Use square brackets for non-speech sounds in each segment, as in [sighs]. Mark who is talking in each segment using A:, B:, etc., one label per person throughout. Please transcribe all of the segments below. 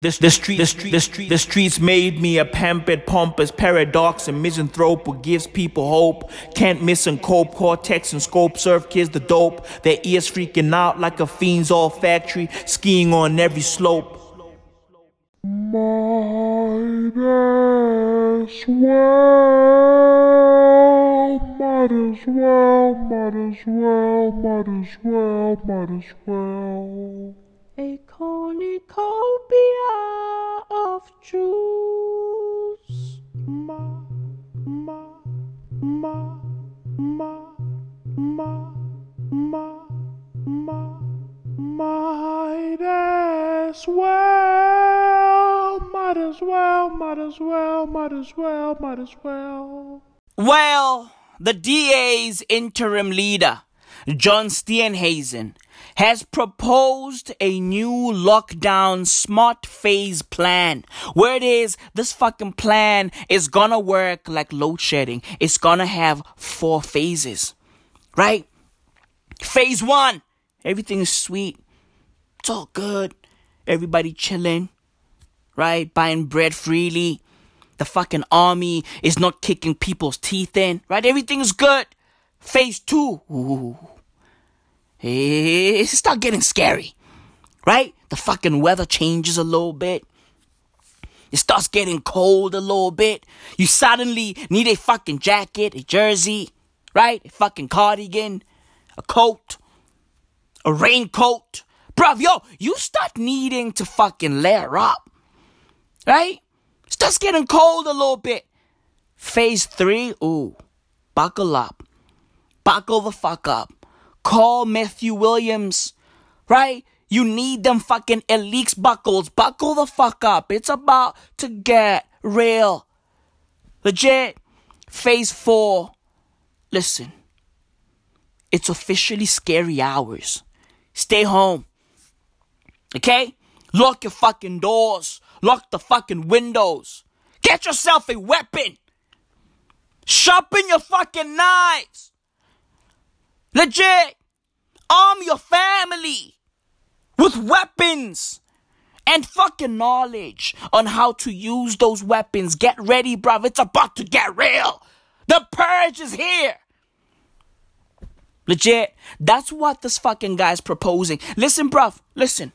A: The, street, the street, the street, the streets made me a pampered, pompous paradox and misanthrope what gives people hope. Can't miss and cope, cortex and scope, serve kids the dope. Their ears freaking out like a fiend's all factory, skiing on every slope.
B: Might as well, might as well, might as well, might as well, might as well.
C: A cornucopia of Jews.
B: Ma, ma, ma, ma, ma, ma, ma, might as well, might as well, might as well, might as well, might as well.
A: Well, the DA's interim leader, John Steenhuisen, has proposed a new lockdown smart phase plan. Where it is, this fucking plan is gonna work like load shedding. It's gonna have four phases. Right? Phase one, everything is sweet. It's all good. Everybody chilling. Right? Buying bread freely. The fucking army is not kicking people's teeth in. Right? Everything is good. Phase two. Ooh it start getting scary, right? The fucking weather changes a little bit. It starts getting cold a little bit. You suddenly need a fucking jacket, a jersey, right? A fucking cardigan, a coat, a raincoat. Bruv, yo, you start needing to fucking layer up, right? It starts getting cold a little bit. Phase three, ooh, buckle up. Buckle the fuck up. Call Matthew Williams, right? You need them fucking Alyx buckles. Buckle the fuck up. It's about to get real. Legit. Phase four. Listen. It's officially scary hours. Stay home. Okay? Lock your fucking doors. Lock the fucking windows. Get yourself a weapon. Sharpen your fucking knives. Legit. Arm your family with weapons and fucking knowledge on how to use those weapons. Get ready, bruv. It's about to get real. The purge is here. Legit. That's what this fucking guy's proposing. Listen, bruv. Listen.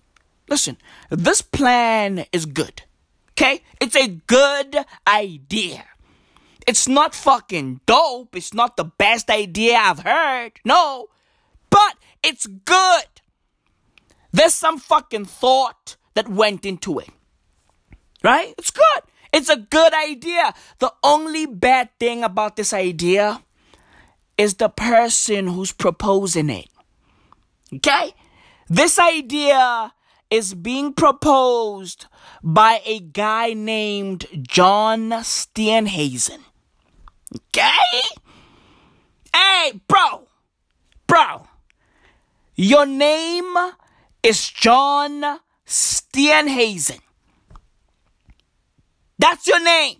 A: Listen. This plan is good. Okay? It's a good idea. It's not fucking dope. It's not the best idea I've heard. No. But it's good. There's some fucking thought that went into it. Right? It's good. It's a good idea. The only bad thing about this idea is the person who's proposing it. Okay? This idea is being proposed by a guy named John Steenhuisen. Okay? Hey, bro. Bro. Your name is John Steenhuisen. That's your name.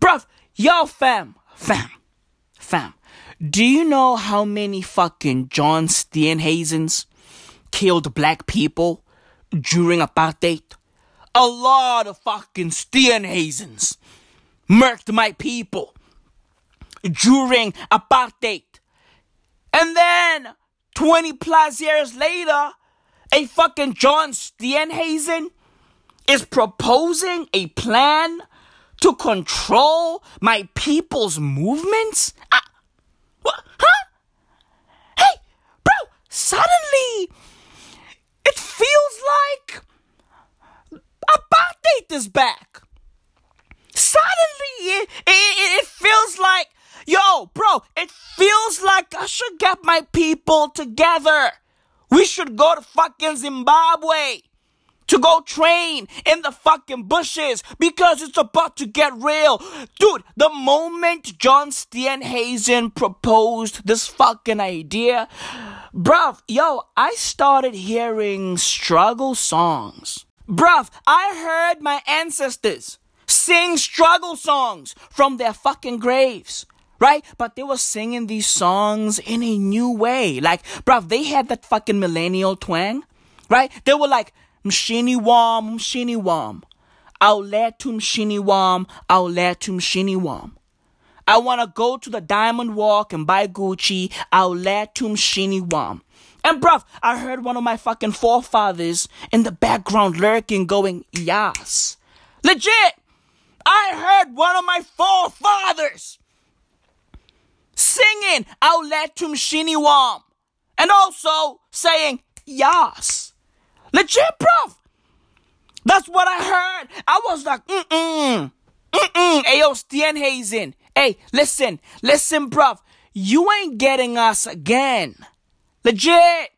A: Bruv, yo, fam, fam, fam. Do you know how many fucking John Steenhuisens killed black people during apartheid? A lot of fucking Steenhuisens murked my people during apartheid. And then 20 plus years later, a fucking John Steenhuisen is proposing a plan to control my people's movements? Uh, what? Huh? Hey, bro, suddenly it feels like apartheid is back. Suddenly it, it, it feels like Yo, bro, it feels like I should get my people together. We should go to fucking Zimbabwe to go train in the fucking bushes because it's about to get real. Dude, the moment John Steenhuisen proposed this fucking idea, bruv, yo, I started hearing struggle songs. Bruv, I heard my ancestors sing struggle songs from their fucking graves right? But they were singing these songs in a new way. Like, bruv, they had that fucking millennial twang, right? They were like, mshini wam, mshini wam. Auletu mshini wam, auletu mshini wam. I wanna go to the Diamond Walk and buy Gucci, auletu mshini wam. And bruv, I heard one of my fucking forefathers in the background lurking going, yas. Legit! I heard one of my forefathers singing auletu mshini wam. And also saying, yas. Legit, bruv. That's what I heard. I was like, mm-mm. Mm-mm. Hey, yo, Steenhuisen. Hey, listen. Listen, bruv. You ain't getting us again. Legit.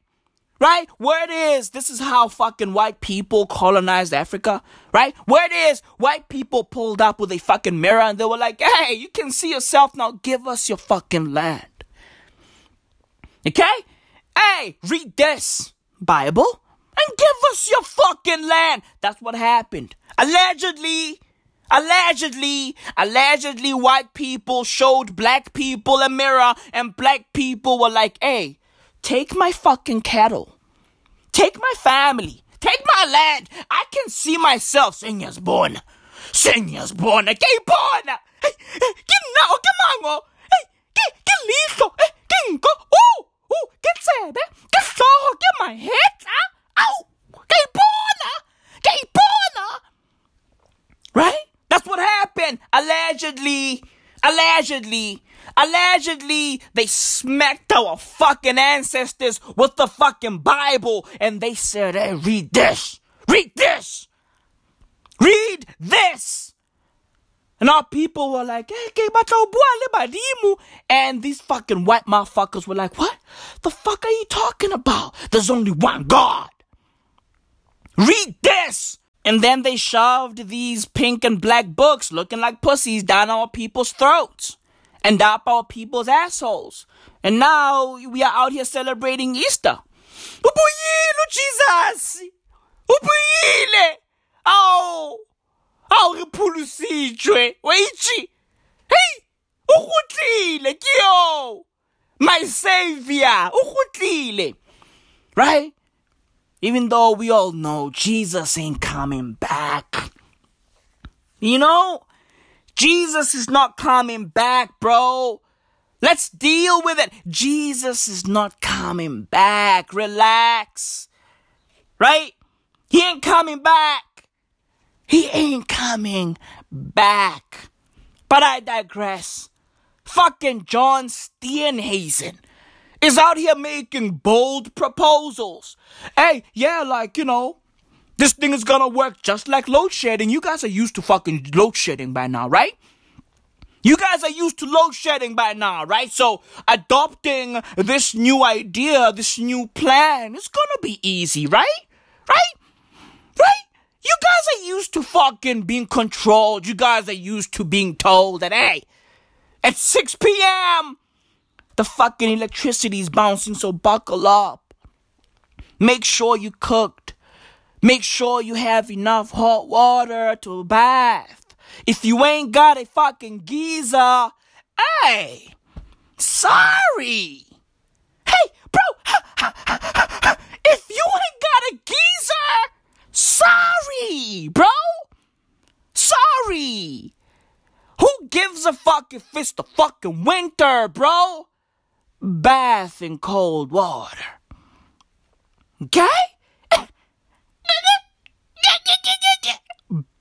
A: Right? Word is, this is how fucking white people colonized Africa. Right? Word is, white people pulled up with a fucking mirror and they were like, hey, you can see yourself now. Give us your fucking land. Okay? Hey, read this Bible and give us your fucking land. That's what happened. Allegedly, allegedly, allegedly, white people showed black people a mirror, and black people were like, hey, take my fucking cattle, take my family, take my land. I can see myself. Señas born. Señas born. Okay, born. Hey, hey, get now, come on, hey, get, get listo, hey, get go. Ooh, ooh, get so, get my head, ah, ow. Kay Bona! Kay Bona! Right? That's what happened. Allegedly, allegedly, allegedly, they smacked our fucking ancestors with the fucking Bible and they said, hey, read this. Read this. Read this. And our people were like, hey. And these fucking white motherfuckers were like, what? The fuck are you talking about? There's only one God. Read this! And then they shoved these pink and black books looking like pussies down our people's throats and up our people's assholes. And now we are out here celebrating Easter. Ubuyile Jesus! Ubuyile! Aw! Aw re phulusitswe. Weitshi. Hey! Ugutlile kyo! My savior! Ugutlile. Right? Even though we all know Jesus ain't coming back. You know? Jesus is not coming back, bro. Let's deal with it. Jesus is not coming back. Relax. Right? He ain't coming back. He ain't coming back. But I digress. Fucking John Steenhuisen is out here making bold proposals. Hey, yeah, like, you know, this thing is gonna work just like load shedding. You guys are used to fucking load shedding by now, right? You guys are used to load shedding by now, right? So adopting this new idea, this new plan, is gonna be easy, right? Right? Right? You guys are used to fucking being controlled. You guys are used to being told that, hey, at 6 p.m., the fucking electricity is bouncing, so buckle up. Make sure you cooked. Make sure you have enough hot water to bath. If you ain't got a fucking geyser, hey, sorry. Hey, bro, [laughs] if you ain't got a geyser, sorry, bro. Sorry. Who gives a fuck if it's the fucking winter, bro? Bath in cold water. Okay?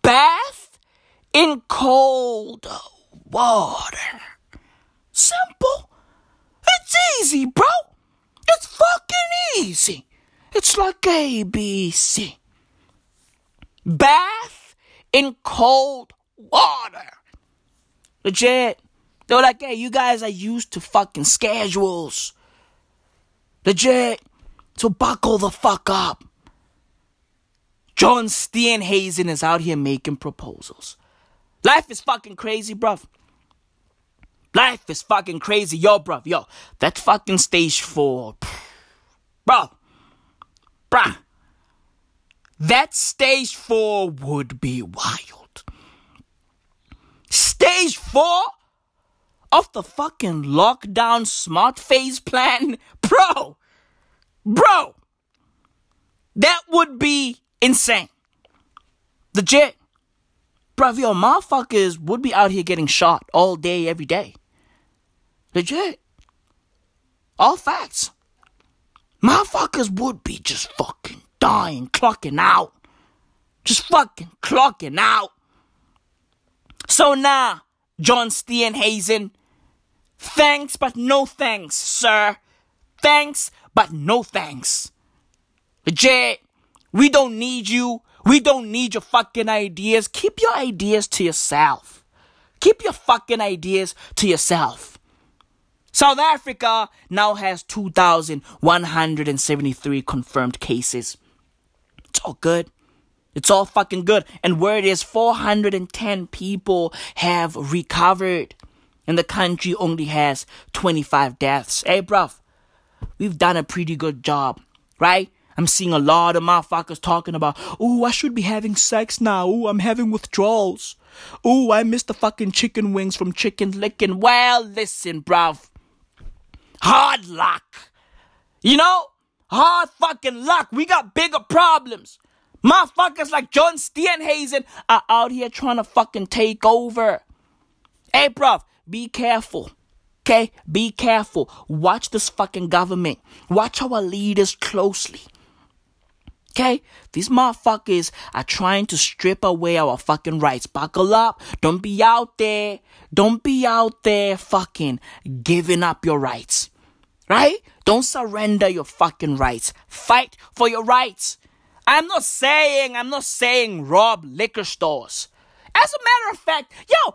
A: bath in cold water. Simple. It's easy, bro. It's fucking easy. It's like ABC. Bath in cold water. Legit. They were like, hey, you guys are used to fucking schedules. Legit. So buckle the fuck up. John Steenhuisen is out here making proposals. Life is fucking crazy, bruv. Life is fucking crazy. Yo, bruv, yo. That fucking stage four. Bro. Bruh. That stage four would be wild. Stage four of the fucking lockdown smart phase plan? [laughs] Bro, bro, that would be Insane. Legit. Bruv, yo, motherfuckers would be out here getting shot all day, every day. Legit. All facts. Motherfuckers would be just fucking dying, clocking out. Just fucking clocking out. So now, John Steenhuisen, thanks but no thanks, sir. Thanks but no thanks. Legit, we don't need you. We don't need your fucking ideas. Keep your ideas to yourself. Keep your fucking ideas to yourself. South Africa now has 2,173 confirmed cases. It's all good. It's all fucking good. And word is 410 people have recovered. And the country only has 25 deaths. Hey, bruv, we've done a pretty good job, right? I'm seeing a lot of motherfuckers talking about, oh, I should be having sex now. Oh, I'm having withdrawals. Oh, I missed the fucking chicken wings from Chicken Licken. Well, listen, bruv. Hard luck. You know? Hard fucking luck. We got bigger problems. Motherfuckers like John Steenhuisen are out here trying to fucking take over. Hey, bruv, be careful. Okay? Be careful. Watch this fucking government. Watch our leaders closely. Okay? These motherfuckers are trying to strip away our fucking rights. Buckle up. Don't be out there. Don't be out there fucking giving up your rights. Right? Don't surrender your fucking rights. Fight for your rights. I'm not saying, I'm not saying rob liquor stores. As a matter of fact, yo,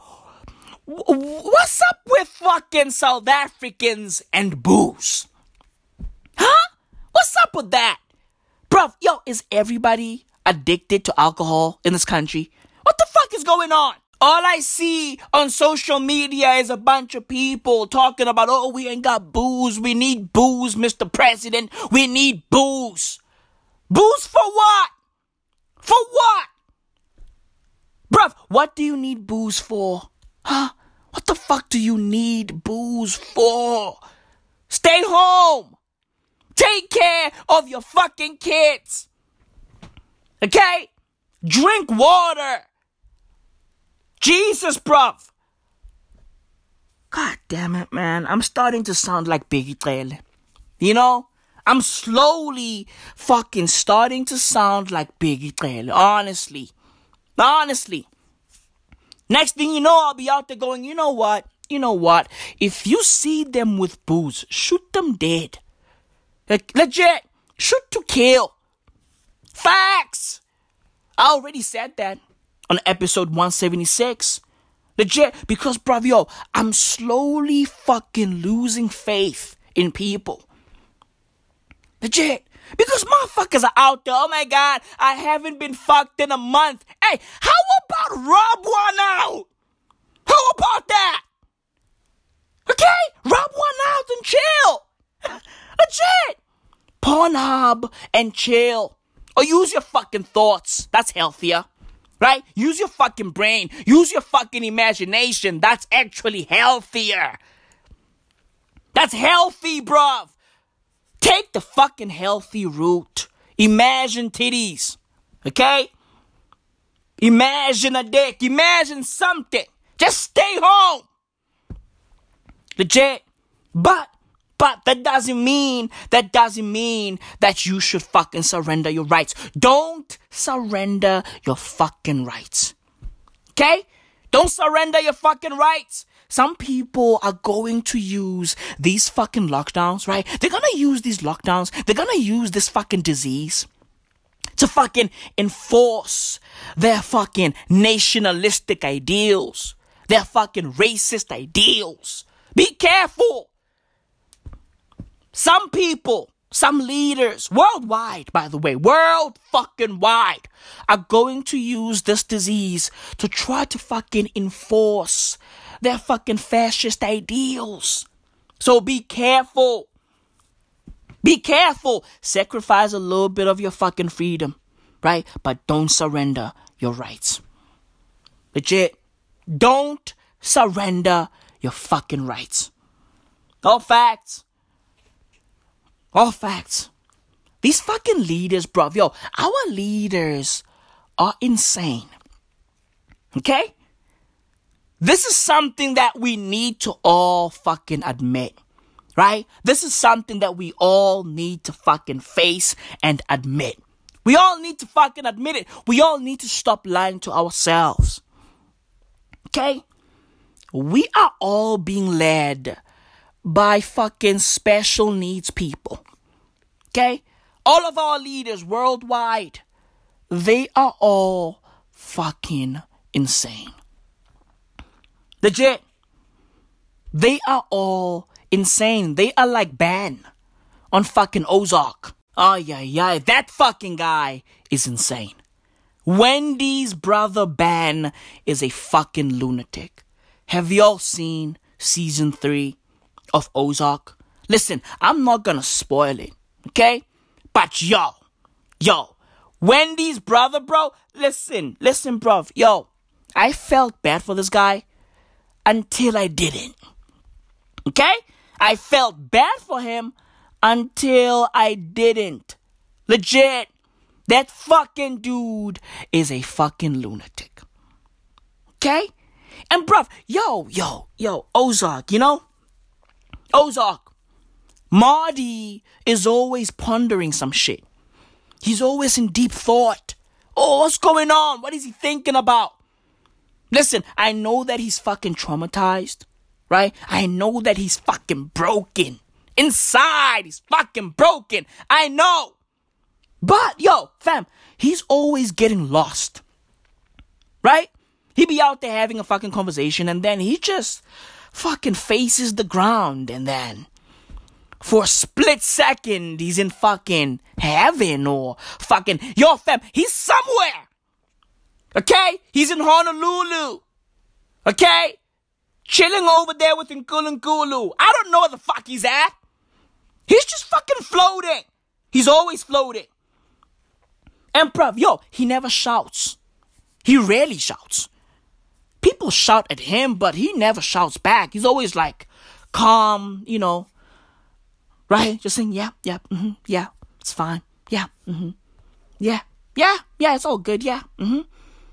A: what's up with fucking South Africans and booze? Huh? What's up with that? Bruv, yo, is everybody addicted to alcohol in this country? What the fuck is going on? All I see on social media is a bunch of people talking about, oh, we ain't got booze. We need booze, Mr. President. We need booze. Booze for what? For what? Bruv, what do you need booze for? Huh? What the fuck do you need booze for? Stay home. Take care of your fucking kids. Okay? Drink water. Jesus, bruv. God damn it, man. I'm starting to sound like Bheki Cele. You know? I'm slowly fucking starting to sound like Bheki Cele. Honestly. Honestly. Next thing you know, I'll be out there going, you know what? You know what? If you see them with booze, shoot them dead. Like, legit. Shoot to kill. Facts. I already said that on episode 176. Legit. Because, bravio, I'm slowly fucking losing faith in people. Legit. Because motherfuckers are out there. Oh my god, I haven't been fucked in a month. Hey, how about rub one out? How about that? Okay? Rub one out and chill. [laughs] Legit. Pornhub and chill. Or use your fucking thoughts. That's healthier. Right? Use your fucking brain. Use your fucking imagination. That's actually healthier. That's healthy, bruv. Take the fucking healthy route. Imagine titties. Okay? Imagine a dick. Imagine something. Just stay home. Legit. But, but that doesn't mean, that doesn't mean that you should fucking surrender your rights. Don't surrender your fucking rights. Okay? Don't surrender your fucking rights. Some people are going to use these fucking lockdowns, right? They're gonna use these lockdowns. They're gonna use this fucking disease to fucking enforce their fucking nationalistic ideals, their fucking racist ideals. Be careful. Some people, some leaders worldwide, by the way, world fucking wide, are going to use this disease to try to fucking enforce their fucking fascist ideals. So be careful. Be careful. Sacrifice a little bit of your fucking freedom, right? But don't surrender your rights. Legit. Don't surrender your fucking rights. All facts. All facts. these fucking leaders, bro. yo, our leaders are insane. Okay? This is something that we need to all fucking admit. Right? This is something that we all need to fucking face and admit. We all need to fucking admit it. We all need to stop lying to ourselves. Okay? We are all being led by fucking special needs people. Okay? All of our leaders worldwide, they are all fucking insane. Legit. They are all insane. They are like Ben on fucking Ozark. Oh, yeah, yeah. That fucking guy is insane. Wendy's brother Ben is a fucking lunatic. Have y'all seen season three of Ozark? Listen, I'm not gonna spoil it, okay? But yo, yo, Wendy's brother, bro, listen, listen, bro, yo, I felt bad for this guy until I didn't. Okay? I felt bad for him until I didn't. Legit. That fucking dude is a fucking lunatic. Okay? And bruv, yo, yo, yo, Ozark, you know? Ozark. Marty is always pondering some shit. He's always in deep thought. Oh, what's going on? What is he thinking about? Listen, I know that he's fucking traumatized, right? I know that he's fucking broken. Inside, he's fucking broken. I know. But, yo, fam, he's always getting lost, right? He be out there having a fucking conversation and then he just fucking faces the ground and then for a split second he's in fucking heaven or fucking, yo, fam, he's somewhere. Okay? He's in Honolulu. Okay? Chilling over there with Nkulunkulu. I don't know where the fuck he's at. He's just fucking floating. He's always floating. Bruv, yo, he never shouts. He rarely shouts. People shout at him, but he never shouts back. He's always like calm, you know. Right? Just saying, yeah, yeah, mm-hmm, yeah, it's fine. Yeah, mm-hmm. Yeah, yeah, yeah, it's all good. Yeah, mm-hmm.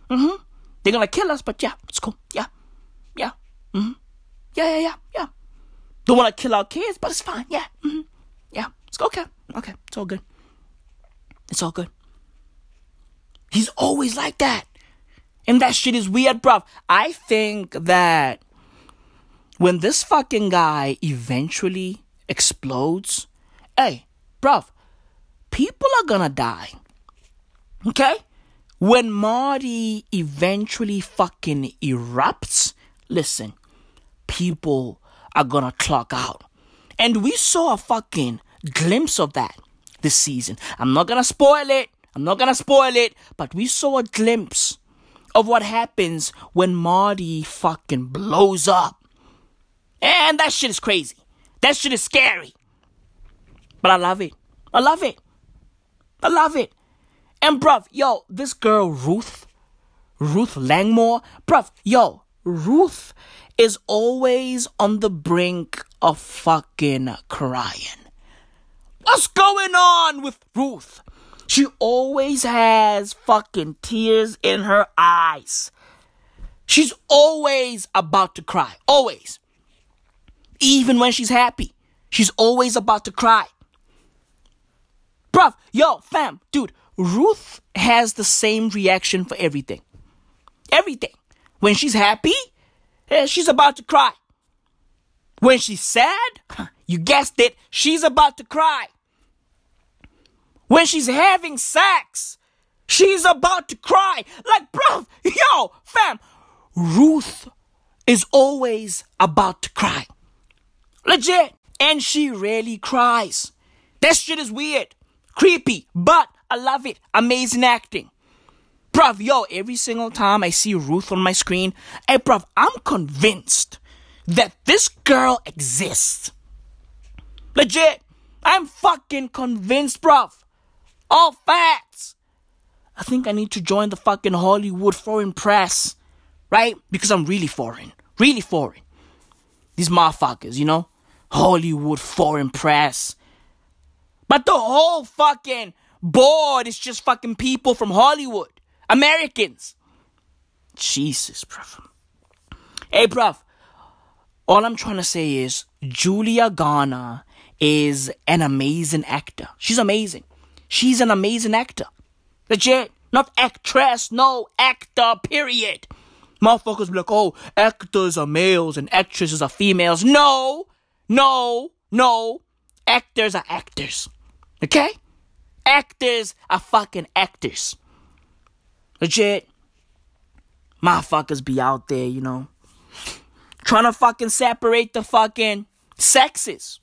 A: Mm-hmm. They're gonna kill us, but yeah, it's cool. Yeah. Yeah. Mm-hmm. Yeah, yeah, yeah, yeah. Don't wanna kill our kids, but it's fine. Yeah. Mm-hmm. Yeah. It's okay. Okay. It's all good. It's all good. He's always like that. And that shit is weird, bruv. I think that when this fucking guy eventually explodes, hey, bruv, people are gonna die. Okay? When Marty eventually fucking erupts, listen, people are gonna clock out. And we saw a fucking glimpse of that this season. I'm not gonna spoil it. I'm not gonna spoil it, but we saw a glimpse of what happens when Marty fucking blows up. And that shit is crazy. That shit is scary. But I love it. I love it. I love it. And bruv, yo, this girl Ruth, Ruth Langmore, bruv, yo, Ruth is always on the brink of fucking crying. What's going on with Ruth? She always has fucking tears in her eyes. She's always about to cry. Always. Even when she's happy, she's always about to cry. Bruv, yo, fam, dude, Ruth has the same reaction for everything. Everything. When she's happy, eh, she's about to cry. When she's sad, you guessed it, she's about to cry. When she's having sex, she's about to cry. Like, bro, yo, fam, Ruth is always about to cry. Legit. And she rarely cries. That shit is weird, creepy, but I love it. Amazing acting. Bruv, yo, every single time I see Ruth on my screen, hey, bruv, I'm convinced that this girl exists. Legit. I'm fucking convinced, bruv. All facts. I think I need to join the fucking Hollywood foreign press. Right? Because I'm really foreign. Really foreign. These motherfuckers, you know? Hollywood foreign press. But the whole fucking board It's just fucking people from Hollywood. Americans. Jesus, bruv. Hey, bruv. All I'm trying to say is Julia Garner is an amazing actor. She's amazing. She's an amazing actor. Legit. Not actress, no actor, period. Motherfuckers be like, oh, actors are males and actresses are females. No, no, no. Actors are actors. Okay? Actors are fucking actors. Legit. Motherfuckers be out there, you know, trying to fucking separate the fucking sexes.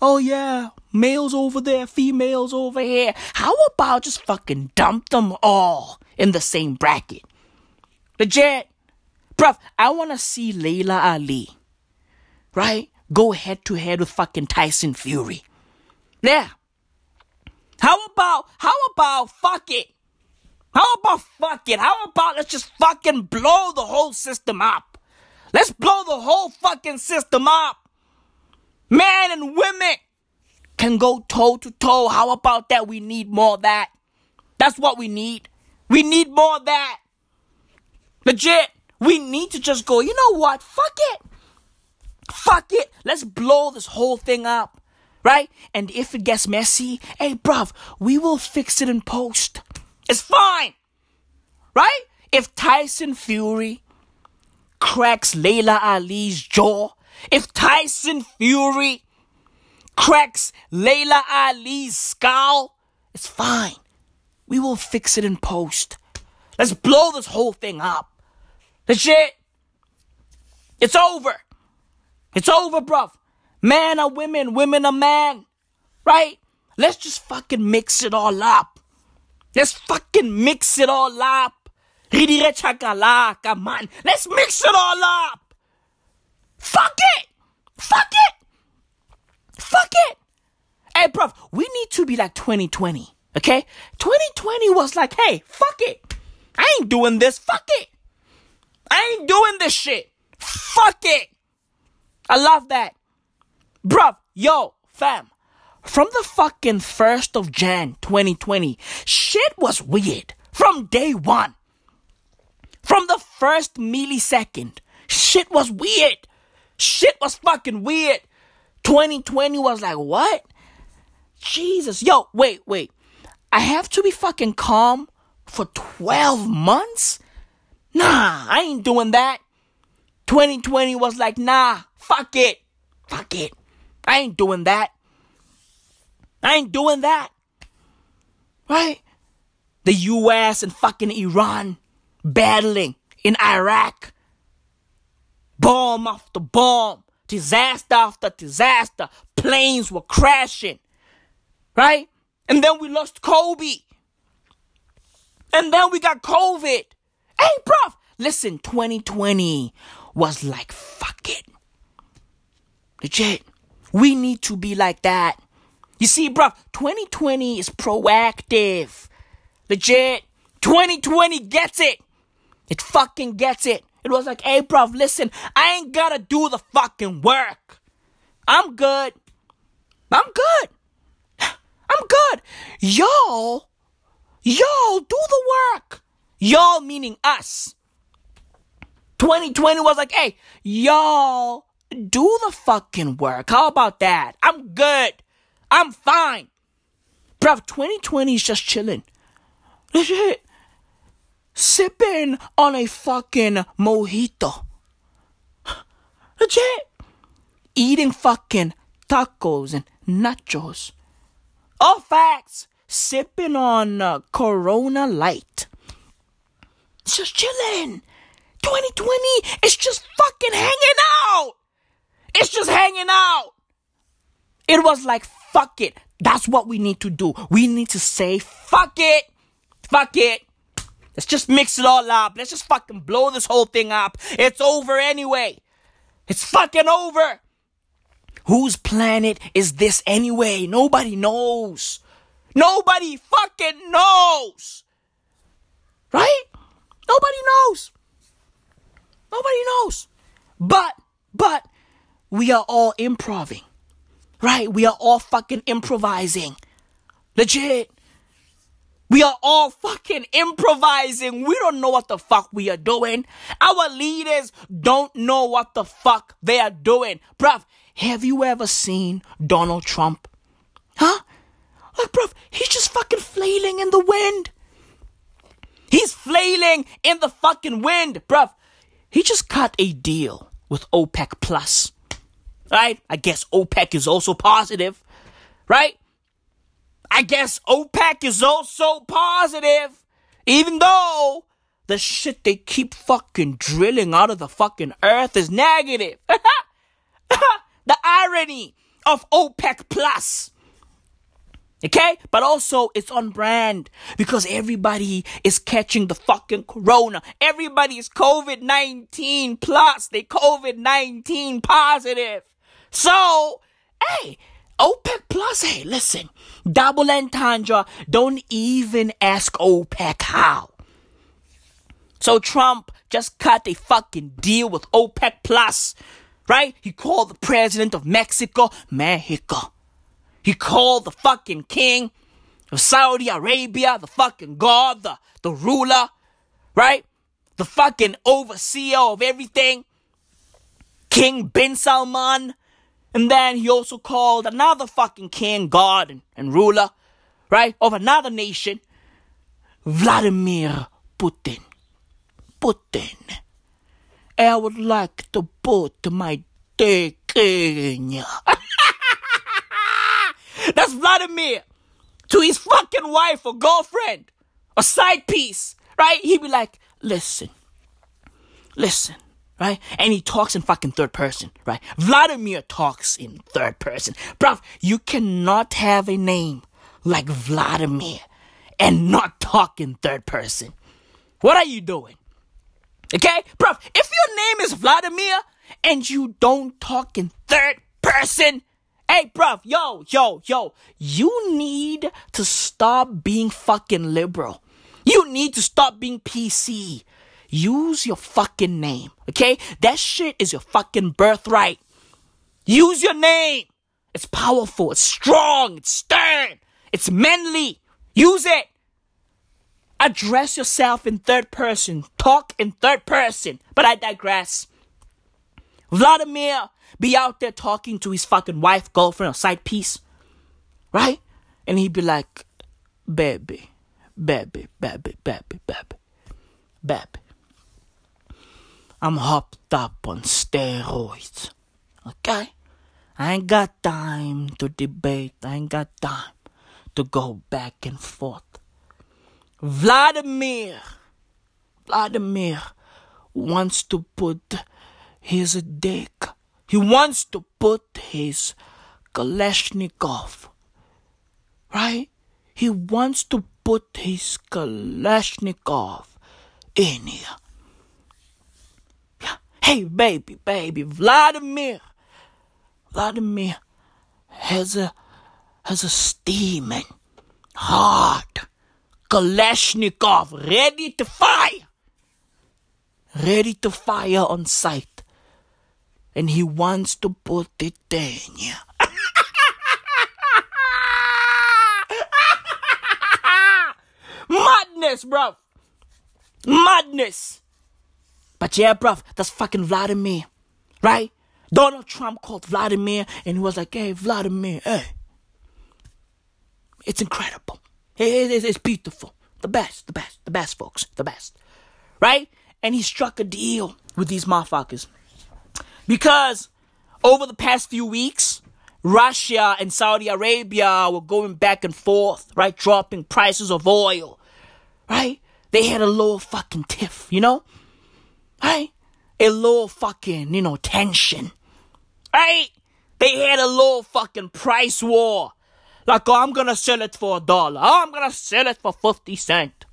A: Oh yeah, males over there, females over here. How about just fucking dump them all in the same bracket? Legit. Bruv, I wanna see Laila Ali. Right? Go head to head with fucking Tyson Fury. Yeah. How about, how about fuck it? How about fuck it? How about let's just fucking blow the whole system up? Let's blow the whole fucking system up. Men and women can go toe to toe. How about that? We need more of that. That's what we need. We need more of that. Legit. We need to just go, you know what? Fuck it. Fuck it. Let's blow this whole thing up. Right? And if it gets messy, hey, bruv, we will fix it in post. It's fine. Right? If Tyson Fury cracks Laila Ali's jaw, if Tyson Fury cracks Laila Ali's skull, it's fine. We will fix it in post. Let's blow this whole thing up. Legit. It's over. It's over, bruv. Man or women, women or man. Right? Let's just fucking mix it all up. Let's fucking mix it all up. Ridire man. Let's mix it all up. Fuck it. Fuck it. Fuck it. Hey, bruv, we need to be like 2020. Okay? 2020 was like, hey, fuck it. I ain't doing this. Fuck it. I ain't doing this shit. Fuck it. I love that. Bruv, yo, fam. From the fucking 1st of Jan 2020, shit was weird. From day one. From the first millisecond, shit was weird. Shit was fucking weird. 2020 was like, what? Jesus. Yo, wait, wait. I have to be fucking calm for 12 months? Nah, I ain't doing that. 2020 was like, nah, fuck it. Fuck it. I ain't doing that. I ain't doing that. Right? The US and fucking Iran battling in Iraq. Bomb after bomb. Disaster after disaster. Planes were crashing. Right? And then we lost Kobe. And then we got COVID. Hey, bruv, listen, 2020 was like, fuck it. Legit. We need to be like that. You see, bruv, 2020 is proactive. Legit. 2020 gets it. It fucking gets it. It was like, hey, bruv, listen, I ain't gotta do the fucking work. I'm good. I'm good. [sighs] I'm good. Y'all, y'all do the work. Y'all meaning us. 2020 was like, hey, y'all do the fucking work. How about that? I'm good. I'm fine. Bruv, 2020 is just chilling. Legit. Sipping on a fucking mojito. Legit. Eating fucking tacos and nachos. All facts. Sipping on uh, Corona Light. It's just chilling. 2020 is just fucking hanging out. It's just hanging out. It was like, fuck it. That's what we need to do. We need to say, fuck it. Fuck it. Let's just mix it all up. Let's just fucking blow this whole thing up. It's over anyway. It's fucking over. Whose planet is this anyway? Nobody knows. Nobody fucking knows. Right? Nobody knows. Nobody knows. But, but, we are all improving. Right? We are all fucking improvising. Legit. We are all fucking improvising. We don't know what the fuck we are doing. Our leaders don't know what the fuck they are doing. Bruv, have you ever seen Donald Trump? Huh? Like, bruv, he's just fucking flailing in the wind. He's flailing in the fucking wind, bruv. He just cut a deal with OPEC Plus. Right? I guess OPEC is also positive. Right? I guess OPEC is also positive. Even though the shit they keep fucking drilling out of the fucking earth is negative. [laughs] the irony of OPEC Plus. Okay? But also, it's on brand because everybody is catching the fucking corona. Everybody is COVID 19 plus. They COVID 19 positive. So, hey, OPEC plus, hey, listen, double entendre, don't even ask OPEC how. So Trump just cut a fucking deal with OPEC plus, right? He called the president of Mexico, Mexico. He called the fucking king of Saudi Arabia, the fucking god, the, the ruler, right? The fucking overseer of everything, King bin Salman. And then he also called another fucking king, god, and, and ruler, right, of another nation, Vladimir Putin. Putin. I would like to put my dick in you. [laughs] That's Vladimir to his fucking wife or girlfriend or side piece, right? He'd be like, listen, listen, right? And he talks in fucking third person, right? Vladimir talks in third person. Bruv, you cannot have a name like Vladimir and not talk in third person. What are you doing? Okay? Bruv, if your name is Vladimir and you don't talk in third person, Hey, bruv, yo, yo, yo, you need to stop being fucking liberal. You need to stop being PC. Use your fucking name, okay? That shit is your fucking birthright. Use your name. It's powerful, it's strong, it's stern, it's manly. Use it. Address yourself in third person. Talk in third person. But I digress. Vladimir be out there talking to his fucking wife, girlfriend, or side piece, right? And he'd be like, baby, baby, baby, baby, baby, baby. I'm hopped up on steroids, okay? I ain't got time to debate. I ain't got time to go back and forth. Vladimir, Vladimir wants to put his dick he wants to put his Kalashnikov, right? He wants to put his Kalashnikov in here. Yeah. Hey, baby, baby, Vladimir. Vladimir has a has a steaming, hot Kalashnikov ready to fire. Ready to fire on sight and he wants to put it in you. Madness, bro. Madness. But yeah, bro, that's fucking Vladimir, right? Donald Trump called Vladimir and he was like, hey, Vladimir, hey. It's incredible. it's beautiful. The best, the best, the best, folks. The best. Right? And he struck a deal with these motherfuckers. Because over the past few weeks, Russia and Saudi Arabia were going back and forth, right? Dropping prices of oil, right? They had a little fucking tiff, you know? Right? A little fucking, you know, tension, right? They had a little fucking price war. Like, oh, I'm gonna sell it for a dollar. Oh, I'm gonna sell it for 50 cent.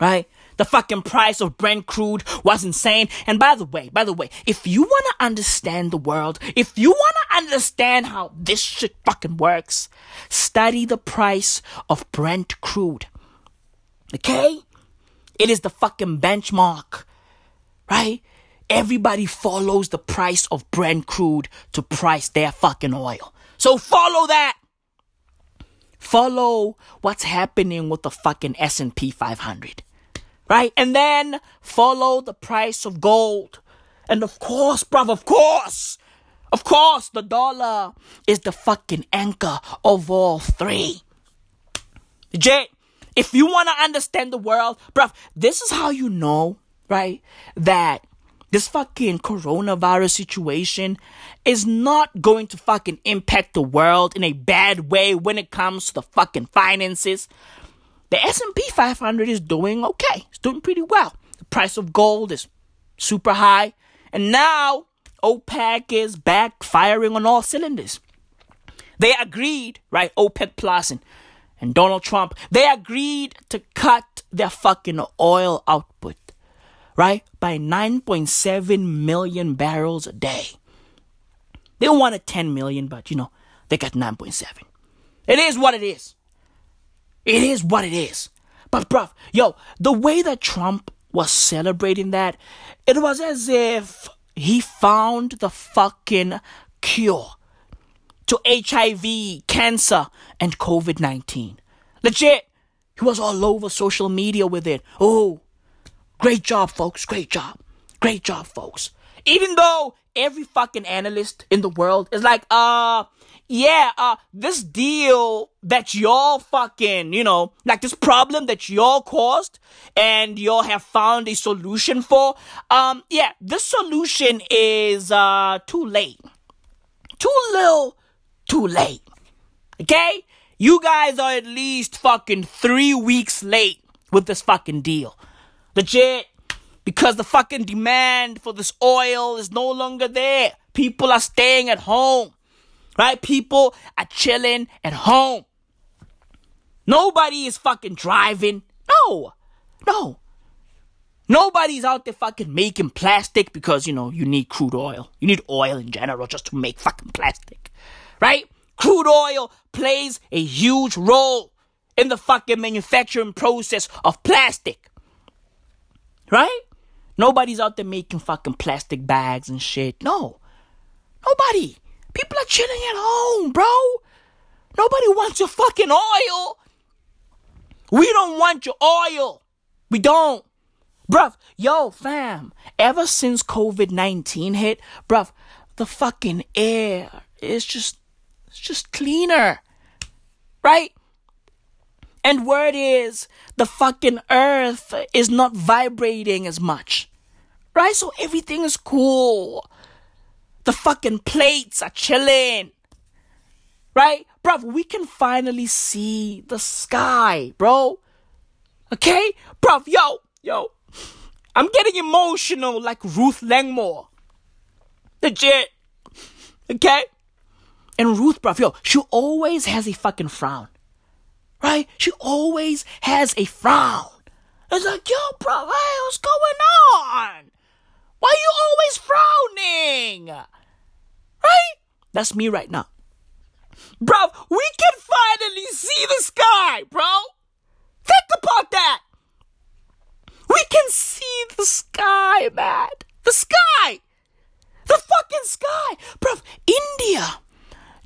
A: Right? The fucking price of Brent crude was insane. And by the way, by the way, if you want to understand the world, if you want to understand how this shit fucking works, study the price of Brent crude. Okay? It is the fucking benchmark. Right? Everybody follows the price of Brent crude to price their fucking oil. So follow that. follow what's happening with the fucking S&P 500. Right? And then follow the price of gold. And of course, bruv, of course, of course, the dollar is the fucking anchor of all three. Jay, if you want to understand the world, bruv, this is how you know, right, that this fucking coronavirus situation is not going to fucking impact the world in a bad way when it comes to the fucking finances. The S&P 500 is doing okay. It's doing pretty well. The price of gold is super high. And now OPEC is back firing on all cylinders. They agreed, right? OPEC Plus and, and Donald Trump, they agreed to cut their fucking oil output right, by 9.7 million barrels a day. They wanted 10 million, but you know, they got 9.7. It is what it is. It is what it is. But, bruv, yo, the way that Trump was celebrating that, it was as if he found the fucking cure to HIV, cancer, and COVID 19. Legit. He was all over social media with it. Oh, Great job, folks. Great job. Great job, folks. Even though every fucking analyst in the world is like, uh, yeah, uh, this deal that y'all fucking, you know, like this problem that y'all caused and y'all have found a solution for, um, yeah, this solution is, uh, too late. Too little, too late. Okay? You guys are at least fucking three weeks late with this fucking deal. Legit. Because the fucking demand for this oil is no longer there. People are staying at home. Right? People are chilling at home. Nobody is fucking driving. No. No. Nobody's out there fucking making plastic because, you know, you need crude oil. You need oil in general just to make fucking plastic. Right? Crude oil plays a huge role in the fucking manufacturing process of plastic. Right? Nobody's out there making fucking plastic bags and shit. No. Nobody. People are chilling at home, bro. Nobody wants your fucking oil. We don't want your oil. We don't. Bruv, yo, fam, ever since COVID 19 hit, bruv, the fucking air is just, it's just cleaner. Right? And word is, the fucking earth is not vibrating as much. Right? So everything is cool. The fucking plates are chilling. Right? Bro, we can finally see the sky, bro. Okay? Bro, yo, yo. I'm getting emotional like Ruth Langmore. Legit. Okay? And Ruth, bro, yo, she always has a fucking frown right? She always has a frown. It's like, yo, bro, hey, what's going on? Why are you always frowning? Right? That's me right now. Bro, we can finally see the sky, bro. Think about that. We can see the sky, man. The sky. The fucking sky. Bro, India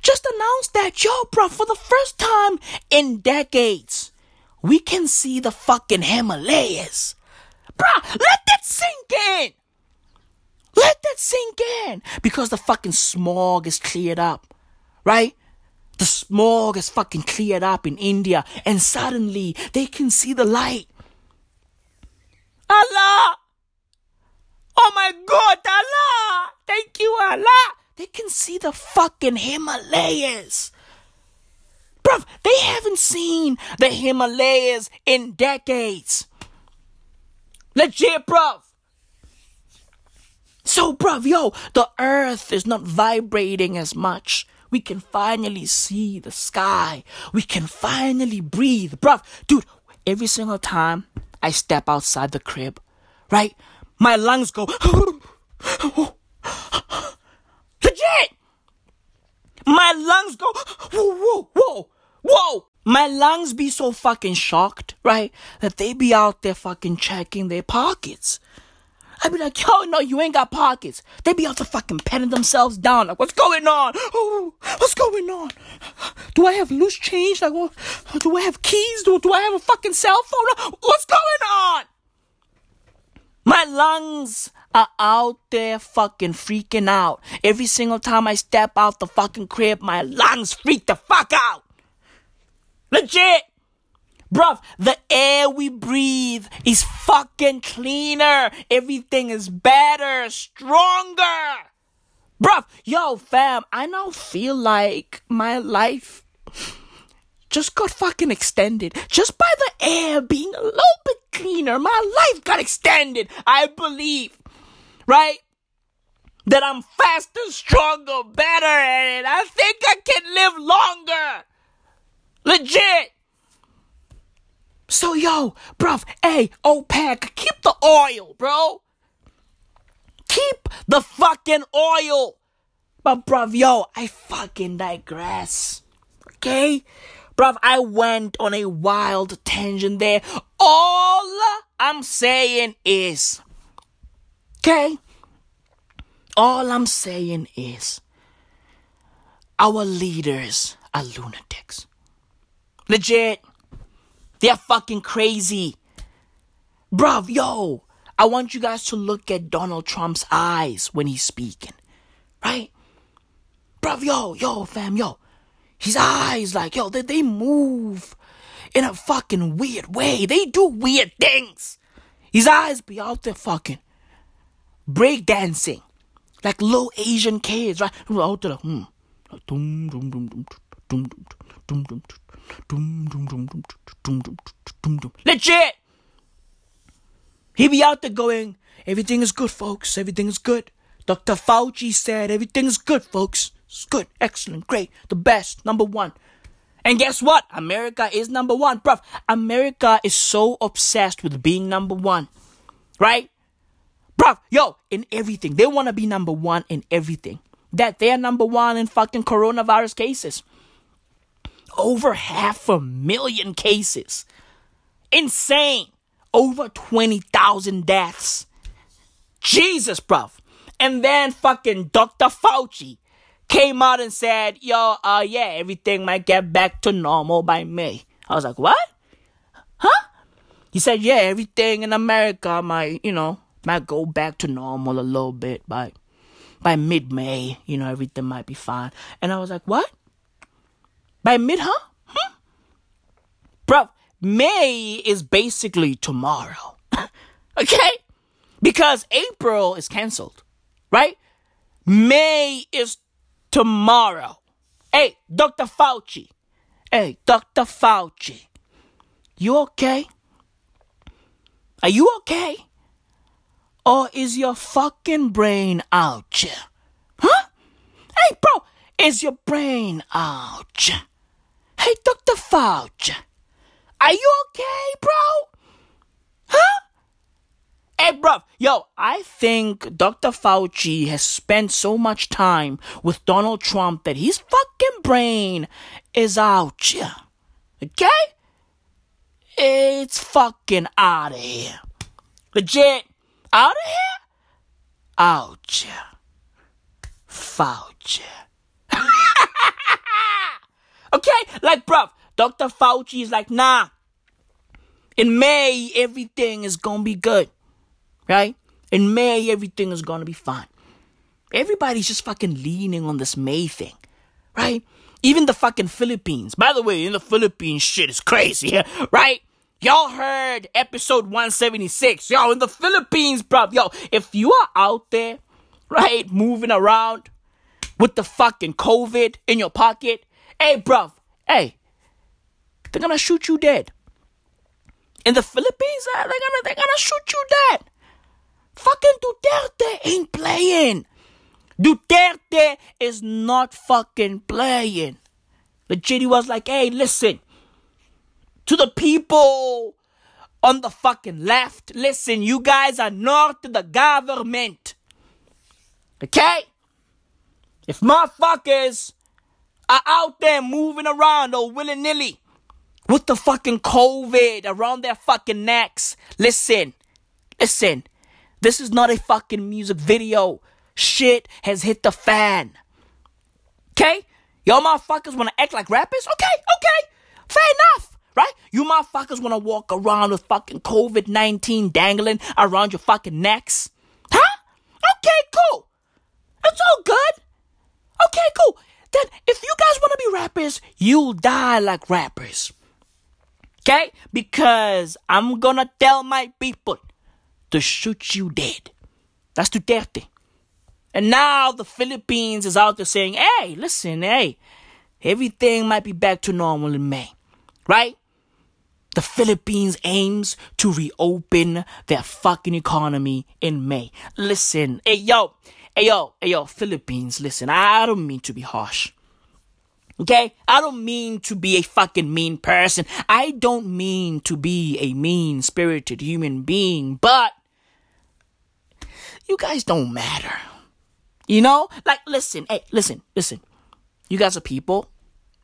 A: just announced that, yo, bro, for the first time in decades, we can see the fucking Himalayas. Bruh, let that sink in. Let that sink in. Because the fucking smog is cleared up. Right? The smog is fucking cleared up in India. And suddenly they can see the light. Allah! Oh my God, Allah! Thank you, Allah! They can see the fucking Himalayas. Bruv, they haven't seen the Himalayas in decades. Legit, bruv. So, bruv, yo, the earth is not vibrating as much. We can finally see the sky. We can finally breathe. Bruv, dude, every single time I step outside the crib, right? My lungs go. [gasps] Oh, Legit! My lungs go, whoa, whoa, whoa, whoa. My lungs be so fucking shocked, right? That they be out there fucking checking their pockets. I'd be like, yo, no, you ain't got pockets. They be out there fucking petting themselves down. Like, what's going on? Oh, what's going on? Do I have loose change? Like, what? Do I have keys? Do, do I have a fucking cell phone? What's going on? My lungs are out there fucking freaking out. Every single time I step out the fucking crib, my lungs freak the fuck out. Legit. Bruv, the air we breathe is fucking cleaner. Everything is better, stronger. Bruv, yo, fam, I now feel like my life just got fucking extended. Just by the air being a little bit cleaner, my life got extended. I believe, right? That I'm faster, stronger, better, and I think I can live longer. Legit. So yo, bruv, hey, OPEC, keep the oil, bro. Keep the fucking oil. But bruv, yo, I fucking digress. Okay? Bruv, I went on a wild tangent there. All I'm saying is, okay? All I'm saying is, our leaders are lunatics. Legit. They're fucking crazy. Bruv, yo, I want you guys to look at Donald Trump's eyes when he's speaking. Right? Bruv, yo, yo, fam, yo. His eyes, like, yo, they, they move in a fucking weird way. They do weird things. His eyes be out there fucking break dancing. Like little Asian kids, right? Out there, hmm. Legit! He be out there going, everything is good, folks. Everything is good. Dr. Fauci said everything is good, folks. Good, excellent, great, the best, number one. And guess what? America is number one. Bruv, America is so obsessed with being number one. Right? Bruv, yo, in everything. They want to be number one in everything. That they're number one in fucking coronavirus cases over half a million cases. Insane. Over 20,000 deaths. Jesus, bruv. And then fucking Dr. Fauci came out and said, yo, uh, yeah, everything might get back to normal by May. I was like, what? Huh? He said, yeah, everything in America might, you know, might go back to normal a little bit by, by mid-May. You know, everything might be fine. And I was like, what? By mid, huh? Hmm? Bro, May is basically tomorrow. [laughs] okay? Because April is canceled, right? May is tomorrow. Hey, Dr. Fauci. Hey, Dr. Fauci. You okay? Are you okay? Or is your fucking brain out? Huh? Hey, bro, is your brain out? Hey, Dr. Fauci, are you okay, bro? Hey, bro, yo, I think Dr. Fauci has spent so much time with Donald Trump that his fucking brain is out, yeah. Okay? It's fucking out of here. Legit. Out of here? Out, yeah. Fauci. [laughs] Okay? Like, bruv, Dr. Fauci is like, nah. In May, everything is gonna be good. Right? In May, everything is gonna be fine. Everybody's just fucking leaning on this May thing. Right? Even the fucking Philippines. By the way, in the Philippines, shit is crazy. [laughs] Right? Y'all heard episode 176. Yo, in the Philippines, bruv. Yo, if you are out there, right, moving around with the fucking COVID in your pocket, Hey, bruv. Hey, they're gonna shoot you dead. In the Philippines, uh, they're gonna they're gonna shoot you dead. Fucking Duterte ain't playing. Duterte is not fucking playing. Legit, he was like, hey, listen. To the people on the fucking left, listen, you guys are not the government. Okay? If motherfuckers are out there moving around or willy nilly with the fucking COVID around their fucking necks. Listen, listen, This is not a fucking music video. Shit has hit the fan. Okay? Y'all motherfuckers wanna act like rappers? Okay, okay. Fair enough. Right? You motherfuckers wanna walk around with fucking COVID 19 dangling around your fucking necks? Huh? Okay, cool. It's all good. Okay, cool. Then if you guys wanna be rappers, you'll die like rappers. Okay? Because I'm gonna tell my people to shoot you dead. That's Duterte. And now the Philippines is out there saying, hey, listen, hey, everything might be back to normal in May. Right? The Philippines aims to reopen their fucking economy in May. Listen, hey yo, hey yo, hey yo, Philippines, listen, I don't mean to be harsh. Okay? I don't mean to be a fucking mean person. I don't mean to be a mean spirited human being, but you guys don't matter. You know? Like, listen, hey, listen, listen. You guys are people,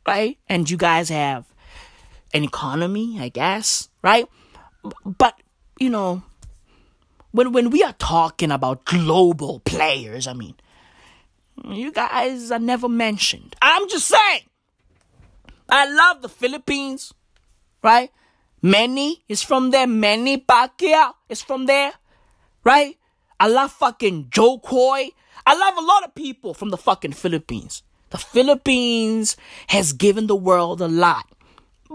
A: right? And you guys have an economy, I guess, right? But, you know, when when we are talking about global players, I mean, you guys are never mentioned. I'm just saying. I love the Philippines, right? Manny is from there. Manny Pacquiao is from there, right? I love fucking Jo Koy. I love a lot of people from the fucking Philippines. The Philippines has given the world a lot,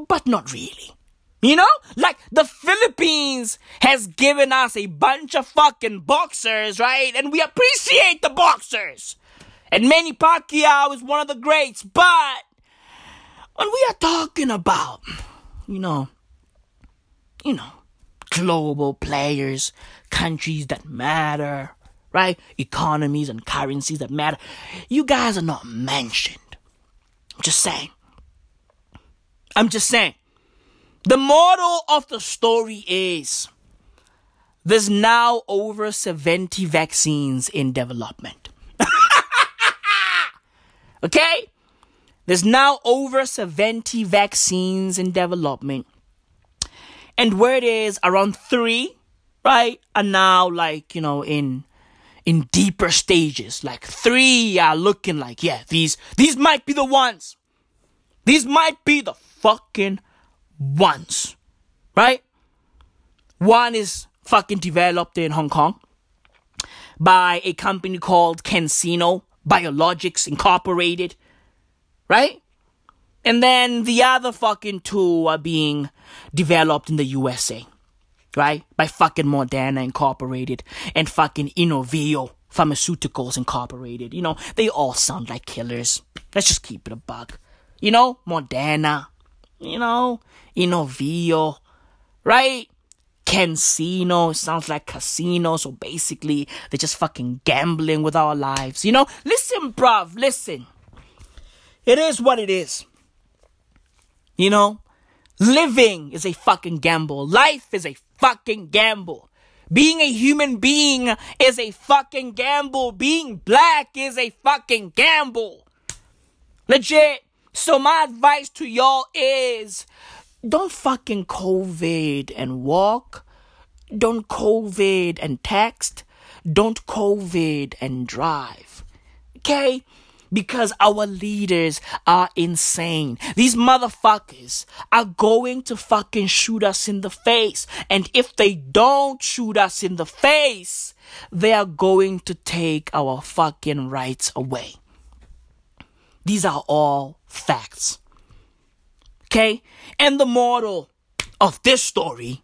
A: but not really. You know? Like, the Philippines has given us a bunch of fucking boxers, right? And we appreciate the boxers. And Manny Pacquiao is one of the greats, but when we are talking about, you know, you know, global players, countries that matter, right? Economies and currencies that matter. You guys are not mentioned. I'm just saying. I'm just saying. The moral of the story is there's now over 70 vaccines in development. [laughs] okay? There's now over 70 vaccines in development. And where it is around three, right, are now like, you know, in in deeper stages. Like three are looking like, yeah, these these might be the ones. These might be the fucking ones. Right? One is fucking developed in Hong Kong by a company called CanSino Biologics Incorporated. Right? And then the other fucking two are being developed in the USA right? By fucking Moderna Incorporated and fucking Inovio Pharmaceuticals Incorporated. You know, they all sound like killers. Let's just keep it a buck. You know, Moderna, you know, Inovio, right? CanSino sounds like casino, so basically they're just fucking gambling with our lives. You know, listen, bruv, listen. It is what it is. You know, living is a fucking gamble. Life is a fucking gamble. Being a human being is a fucking gamble. Being black is a fucking gamble. Legit. So my advice to y'all is don't fucking COVID and walk. Don't COVID and text. Don't COVID and drive. Okay? Because our leaders are insane. These motherfuckers are going to fucking shoot us in the face. And if they don't shoot us in the face, they are going to take our fucking rights away. These are all facts. Okay? And the moral of this story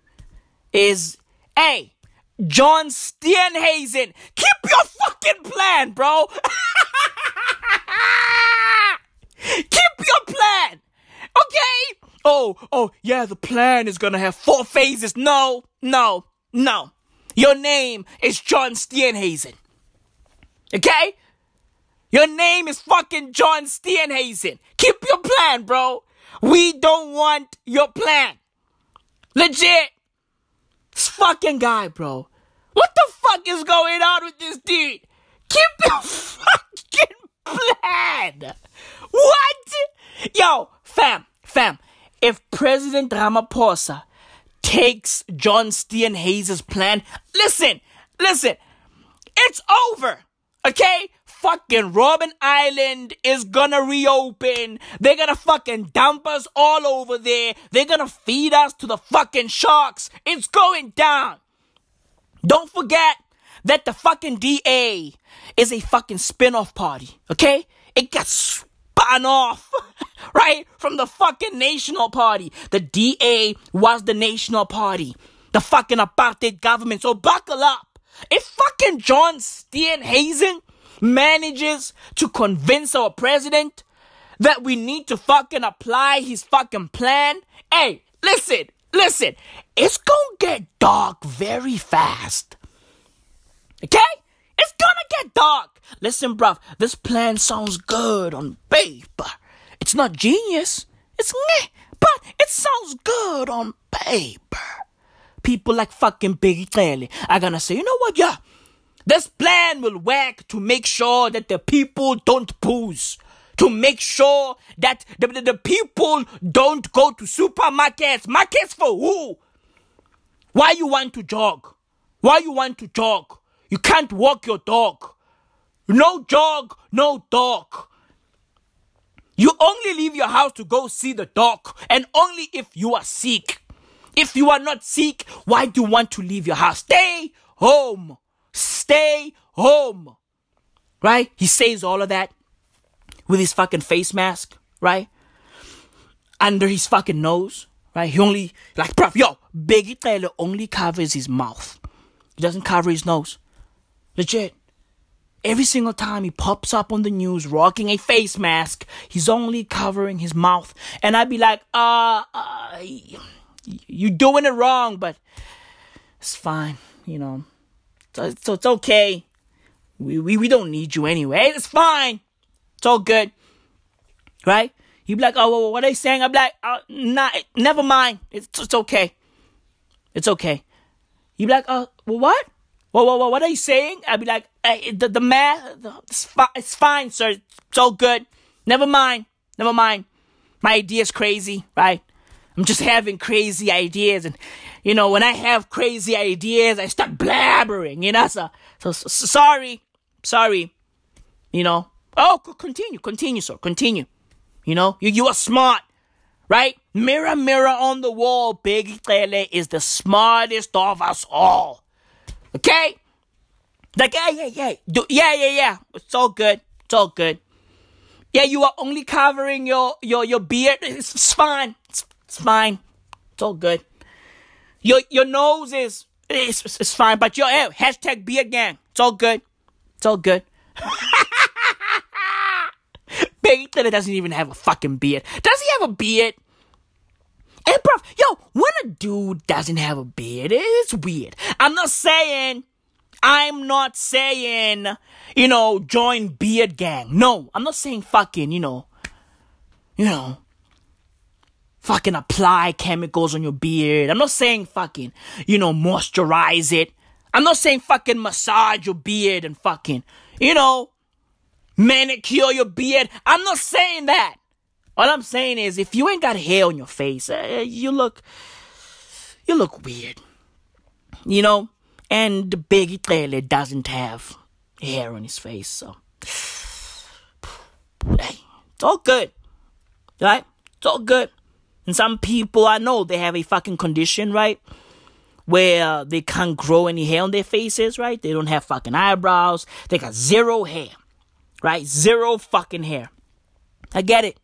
A: is hey, John Steenhuisen, keep your fucking plan, bro. [laughs] Keep your plan! Okay? Oh, oh, yeah, the plan is gonna have four phases. No, no, no. Your name is John Steenhuisen. Okay? Your name is fucking John Steenhuisen. Keep your plan, bro. We don't want your plan. Legit. This fucking guy, bro. What the fuck is going on with this dude? Keep your [laughs] fucking plan. What? Yo, fam, fam. If President Ramaphosa takes John Steenhuisen's plan, listen, listen, it's over. Okay? Fucking Robben Island is gonna reopen. They're gonna fucking dump us all over there. They're gonna feed us to the fucking sharks. It's going down. Don't forget that the fucking DA is a fucking spin-off party. Okay? It got spun off, [laughs] right? From the fucking National Party. The DA was the National Party. The fucking apartheid government. So buckle up. If fucking John Steenhuisen manages to convince our president that we need to fucking apply his fucking plan, hey, listen, listen, it's gonna get dark very fast. Okay? It's gonna get dark. Listen, bruv, this plan sounds good on paper. It's not genius. It's meh, but it sounds good on paper. People like fucking Bheki Cele are gonna say, you know what, yeah, this plan will work to make sure that the people don't booze. To make sure that the, the, the people don't go to supermarkets. Markets for who? Why you want to jog? Why you want to jog? You can't walk your dog. No jog, no dog. You only leave your house to go see the dog, and only if you are sick. If you are not sick, why do you want to leave your house? Stay home. Stay home. Right? He says all of that with his fucking face mask, right? Under his fucking nose, right? He only, like, bruv, yo, Bheki Cele only covers his mouth. He doesn't cover his nose. Legit. Every single time he pops up on the news rocking a face mask, he's only covering his mouth. And I'd be like, uh, uh you doing it wrong, but it's fine, you know. So, so it's okay. We, we, we don't need you anyway. It's fine. It's all good. Right? He'd be like, oh, what are they saying? I'm like, uh, nah, never mind. It's, it's okay. It's okay. You'd be like, oh, well, what? Whoa, whoa, whoa, what are you saying? I'd be like, hey, the, the math, it's, fi- it's fine, sir. It's all good. Never mind. Never mind. My idea's crazy, right? I'm just having crazy ideas. And, you know, when I have crazy ideas, I start blabbering, you know? So, so, so sorry. Sorry. You know? Oh, continue, continue, sir. Continue. You know? You, you are smart, right? Mirror, mirror on the wall, Bheki Cele is the smartest of us all. Okay? Like, yeah, yeah, yeah. Do, yeah, yeah, yeah. It's all good. It's all good. Yeah, you are only covering your, your, your beard. It's, fine. It's, it's fine. It's all good. Your, your nose is, it's, it's fine. But your, hey, hashtag beard gang. It's all good. It's all good. Big that it doesn't even have a fucking beard. Does he have a beard? And bro, yo, when a dude doesn't have a beard, it's weird. I'm not saying, I'm not saying, you know, join beard gang. No, I'm not saying fucking, you know, you know, fucking apply chemicals on your beard. I'm not saying fucking, you know, moisturize it. I'm not saying fucking massage your beard and fucking, you know, manicure your beard. I'm not saying that. All I'm saying is, if you ain't got hair on your face, uh, you look, you look weird. You know, and the Bheki Cele doesn't have hair on his face, so [sighs] hey, it's all good, right? It's all good. And some people I know they have a fucking condition, right? Where they can't grow any hair on their faces, right? They don't have fucking eyebrows. They got zero hair, right? Zero fucking hair. I get it.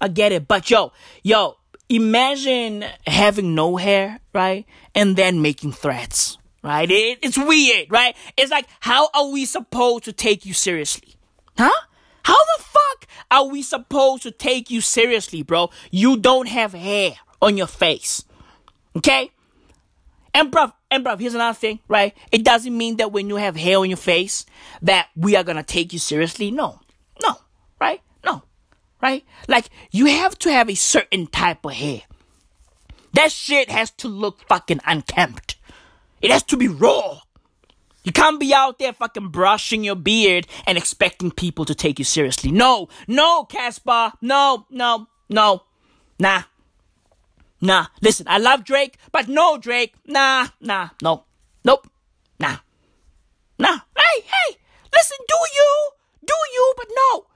A: I get it. But yo, yo, imagine having no hair, right? And then making threats, right? It, it's weird, right? It's like, how are we supposed to take you seriously? Huh? How the fuck are we supposed to take you seriously, bro? You don't have hair on your face. Okay? And bruv, and bruv, here's another thing, right? It doesn't mean that when you have hair on your face that we are gonna take you seriously. No. No. Right? right? Like you have to have a certain type of hair. That shit has to look fucking unkempt. It has to be raw. You can't be out there fucking brushing your beard and expecting people to take you seriously. No, no, Caspar. No, no, no. Nah. Nah. Listen, I love Drake, but no, Drake. Nah, nah, no. Nope. Nah. Nah. Hey, hey. Listen, do you? Do you, but no.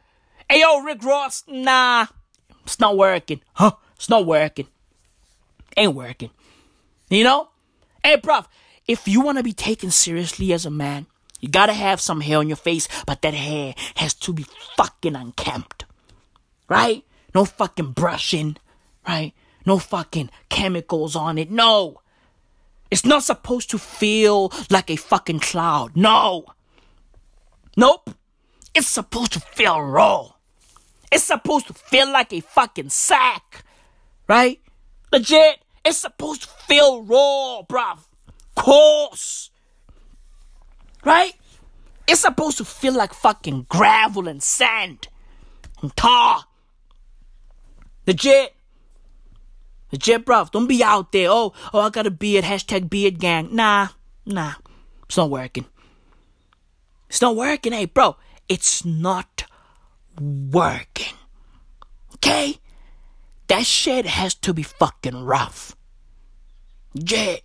A: Rick Ross, nah, it's not working. Huh? It's not working. Ain't working. You know? Hey, bruv, if you want to be taken seriously as a man, you gotta have some hair on your face, but that hair has to be fucking unkempt. Right? No fucking brushing. Right? No fucking chemicals on it. No. It's not supposed to feel like a fucking cloud. No. Nope. It's supposed to feel raw. It's supposed to feel like a fucking sack. Right? Legit. It's supposed to feel raw, bruv. Coarse. Right? It's supposed to feel like fucking gravel and sand and tar. Legit. Legit, bruv. Don't be out there. Oh, oh, I got a beard. Hashtag beard gang. Nah, nah. It's not working. It's not working, hey, bro. It's not working. Okay? That shit has to be fucking rough. Yeah.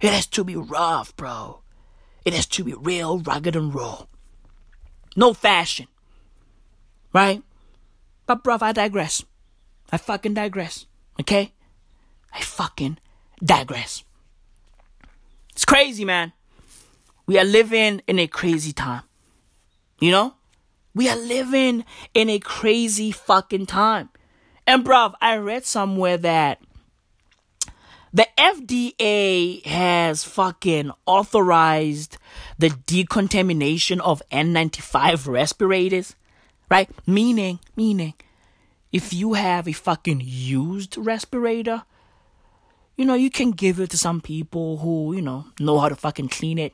A: It has to be rough, bro. It has to be real, rugged, and raw. No fashion. Right? But, bruv, I digress. I fucking digress. Okay? I fucking digress. It's crazy, man. We are living in a crazy time. You know? We are living in a crazy fucking time. And bruv, I read somewhere that the FDA has fucking authorized the decontamination of N95 respirators, right? Meaning, meaning, if you have a fucking used respirator, you know, you can give it to some people who, you know, know how to fucking clean it,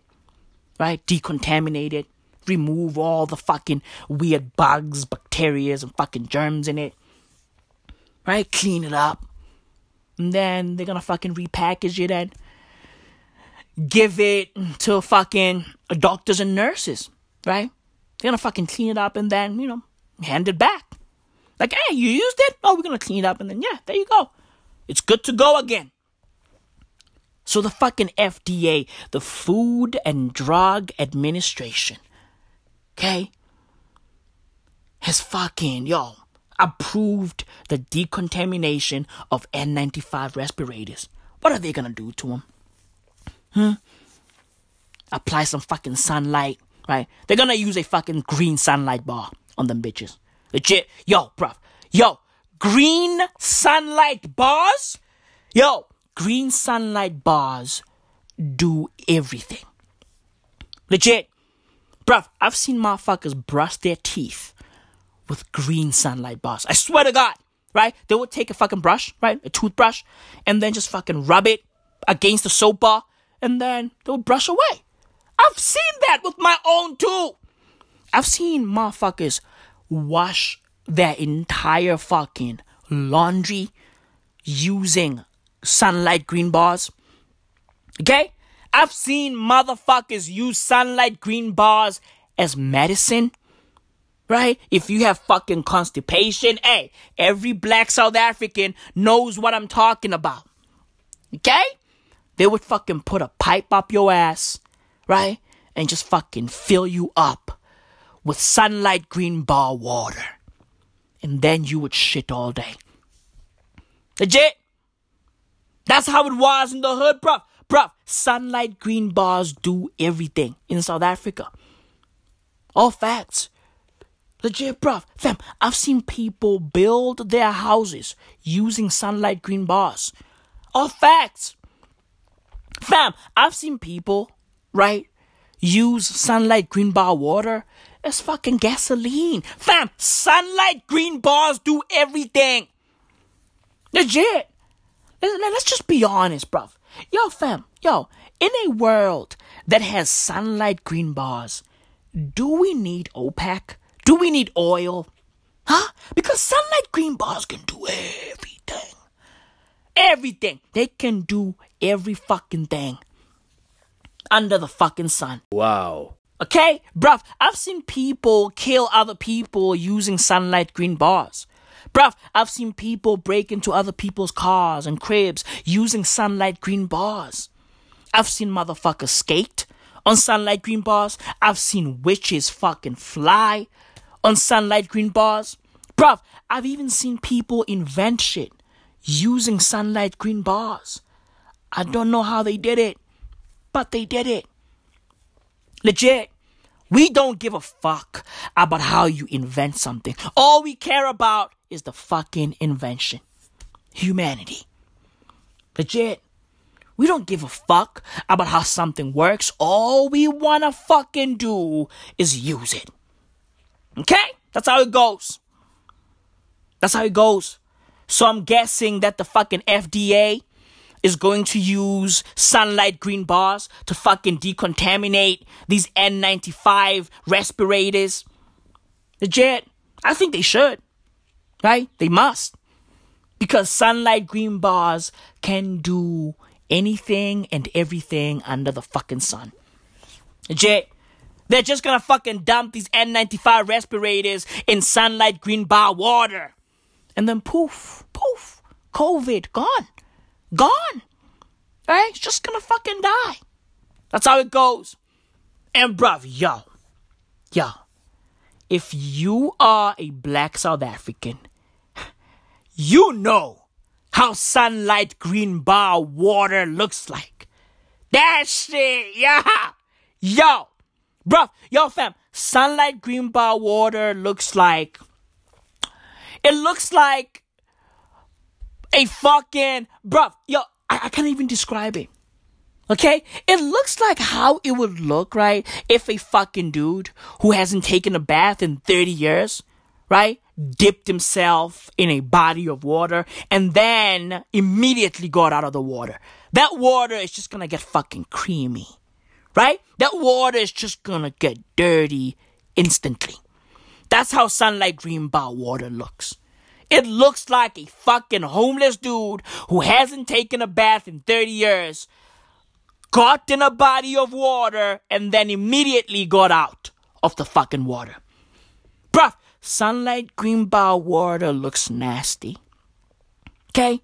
A: right? Decontaminate it, remove all the fucking weird bugs, bacteria, and fucking germs in it, right? Clean it up. And then they're gonna fucking repackage it and give it to fucking doctors and nurses, right? They're gonna fucking clean it up and then, you know, hand it back. Like, hey, you used it? Oh, we're gonna clean it up and then, yeah, there you go. It's good to go again. So the fucking FDA, the Food and Drug Administration, okay, has fucking, yo, approved the decontamination of N95 respirators. What are they gonna do to them? Hmm? Apply some fucking sunlight, right? They're gonna use a fucking green sunlight bar on them bitches. Legit. Yo, bruv. Yo, green sunlight bars? Yo, green sunlight bars do everything. Legit. Bruv, I've seen motherfuckers brush their teeth with green sunlight bars. I swear to God, right? They would take a fucking brush, right? A toothbrush, and then just fucking rub it against the soap bar, and then they would brush away. I've seen that with my own too. I've seen motherfuckers wash their entire fucking laundry using sunlight green bars. Okay? I've seen motherfuckers use sunlight green bars as medicine. Right? If you have fucking constipation, hey, every black South African knows what I'm talking about. Okay? They would fucking put a pipe up your ass, right? And just fucking fill you up with sunlight green bar water. And then you would shit all day. Legit. That's how it was in the hood, bruv. Bruv, sunlight green bars do everything in South Africa. All facts. Legit, bruv. Fam, I've seen people build their houses using sunlight green bars. All facts. Fam, I've seen people, right, use sunlight green bar water as fucking gasoline. Fam, sunlight green bars do everything. Legit. Let's just be honest, bruv. Yo, fam, yo, in a world that has sunlight green bars, do we need OPEC? Do we need oil? Huh? Because sunlight green bars can do everything. Everything. They can do every fucking thing under the fucking sun.
D: Wow.
A: Okay? Bruv, I've seen people kill other people using sunlight green bars. Bruv, I've seen people break into other people's cars and cribs using sunlight green bars. I've seen motherfuckers skate on sunlight green bars. I've seen witches fucking fly on sunlight green bars. Bruv, I've even seen people invent shit using sunlight green bars. I don't know how they did it, but they did it. Legit. We don't give a fuck about how you invent something. All we care about is the fucking invention. Humanity. Legit. We don't give a fuck about how something works. All we wanna fucking do is use it. Okay? That's how it goes. That's how it goes. So I'm guessing that the fucking FDA is going to use sunlight green bars to fucking decontaminate these N95 respirators. Legit. I think they should. Right? They must. Because sunlight green bars can do anything and everything under the fucking sun. Legit. They're just gonna fucking dump these N95 respirators in sunlight green bar water. And then poof, poof, COVID gone. Gone. Right? It's just gonna fucking die. That's how it goes. And bruv, yo, yo, if you are a black South African, [laughs] you know how sunlight green bar water looks like. That shit, [laughs] yeah. Yo, bruv, yo fam, sunlight green bar water looks like, it looks like a fucking, bruv, yo, I, I can't even describe it. Okay? It looks like how it would look, right? If a fucking dude who hasn't taken a bath in 30 years, right? Dipped himself in a body of water and then immediately got out of the water. That water is just gonna get fucking creamy, right? That water is just gonna get dirty instantly. That's how sunlight green bar water looks. It looks like a fucking homeless dude who hasn't taken a bath in 30 years got in a body of water and then immediately got out of the fucking water. Bruh, sunlight green bar water looks nasty. Okay?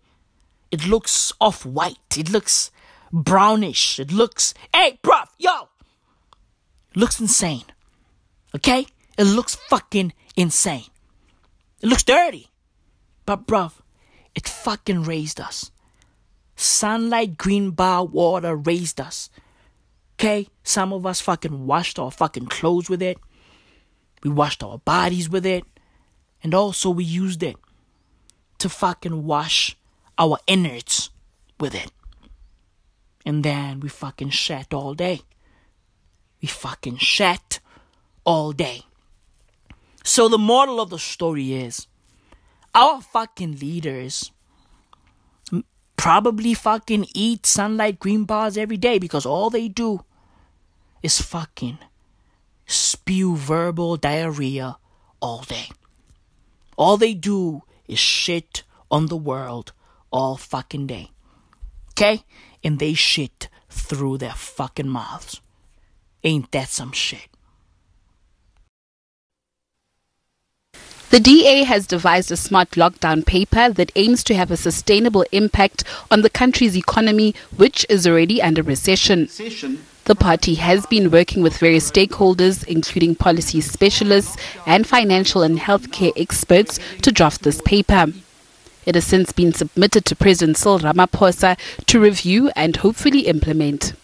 A: It looks off white. It looks brownish. It looks, hey, bruv, yo! looks insane. Okay? It looks fucking insane. It looks dirty. But bruv, it fucking raised us. Sunlight green bar water raised us. Okay? Some of us fucking washed our fucking clothes with it. We washed our bodies with it. And also we used it to fucking wash our innards with it. And then we fucking shat all day. We fucking shat all day. So the moral of the story is our fucking leaders probably fucking eat sunlight green bars every day because all they do is fucking spew verbal diarrhea all day. All they do is shit on the world all fucking day. Okay? And they shit through their fucking mouths. Ain't that some shit?
D: The DA has devised a smart lockdown paper that aims to have a sustainable impact on the country's economy, which is already under recession. The party has been working with various stakeholders, including policy specialists and financial and healthcare experts, to draft this paper. It has since been submitted to President Cyril Ramaphosa to review and hopefully implement.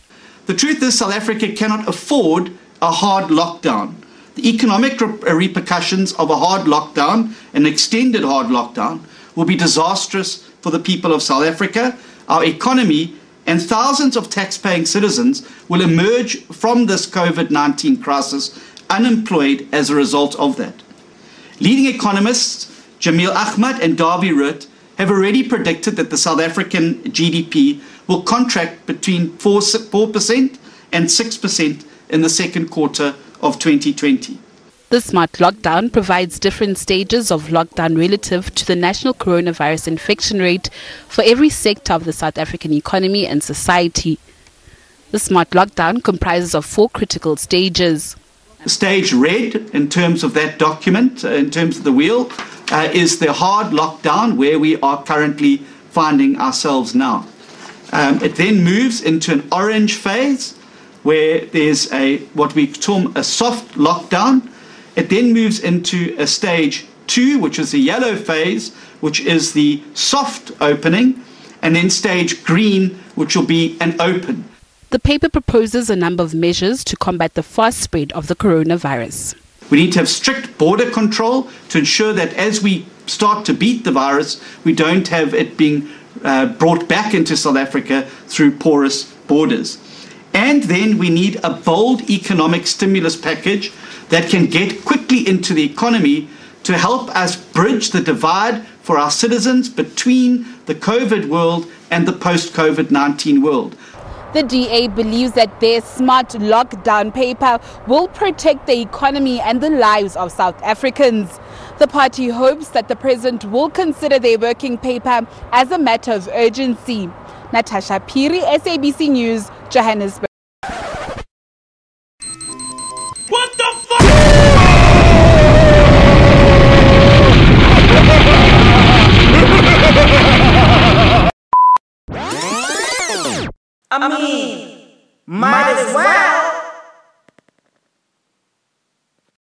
E: The truth is, South Africa cannot afford a hard lockdown. The economic repercussions of a hard lockdown, an extended hard lockdown, will be disastrous for the people of South Africa, our economy, and thousands of tax-paying citizens will emerge from this COVID-19 crisis unemployed as a result of that. Leading economists Jamil Ahmad and Dawie Roodt have already predicted that the South African GDP will contract between 4, 4% and 6% in the second quarter of 2020.
D: The smart lockdown provides different stages of lockdown relative to the national coronavirus infection rate for every sector of the South African economy and society. The smart lockdown comprises of four critical stages.
E: Stage red, in terms of that document, uh, in terms of the wheel, uh, is the hard lockdown where we are currently finding ourselves now. Um, it then moves into an orange phase where there's a what we term a soft lockdown. It then moves into a stage two, which is the yellow phase, which is the soft opening, and then stage green, which will be an open.
D: The paper proposes a number of measures to combat the fast spread of the coronavirus.
E: We need to have strict border control to ensure that as we start to beat the virus, we don't have it being uh, brought back into South Africa through porous borders. And then we need a bold economic stimulus package that can get quickly into the economy to help us bridge the divide for our citizens between the COVID world and the post COVID 19 world.
D: The DA believes that their smart lockdown paper will protect the economy and the lives of South Africans. The party hopes that the president will consider their working paper as a matter of urgency. Natasha Piri, SABC News, Johannesburg.
A: What the fuck?
F: I mean, might as well.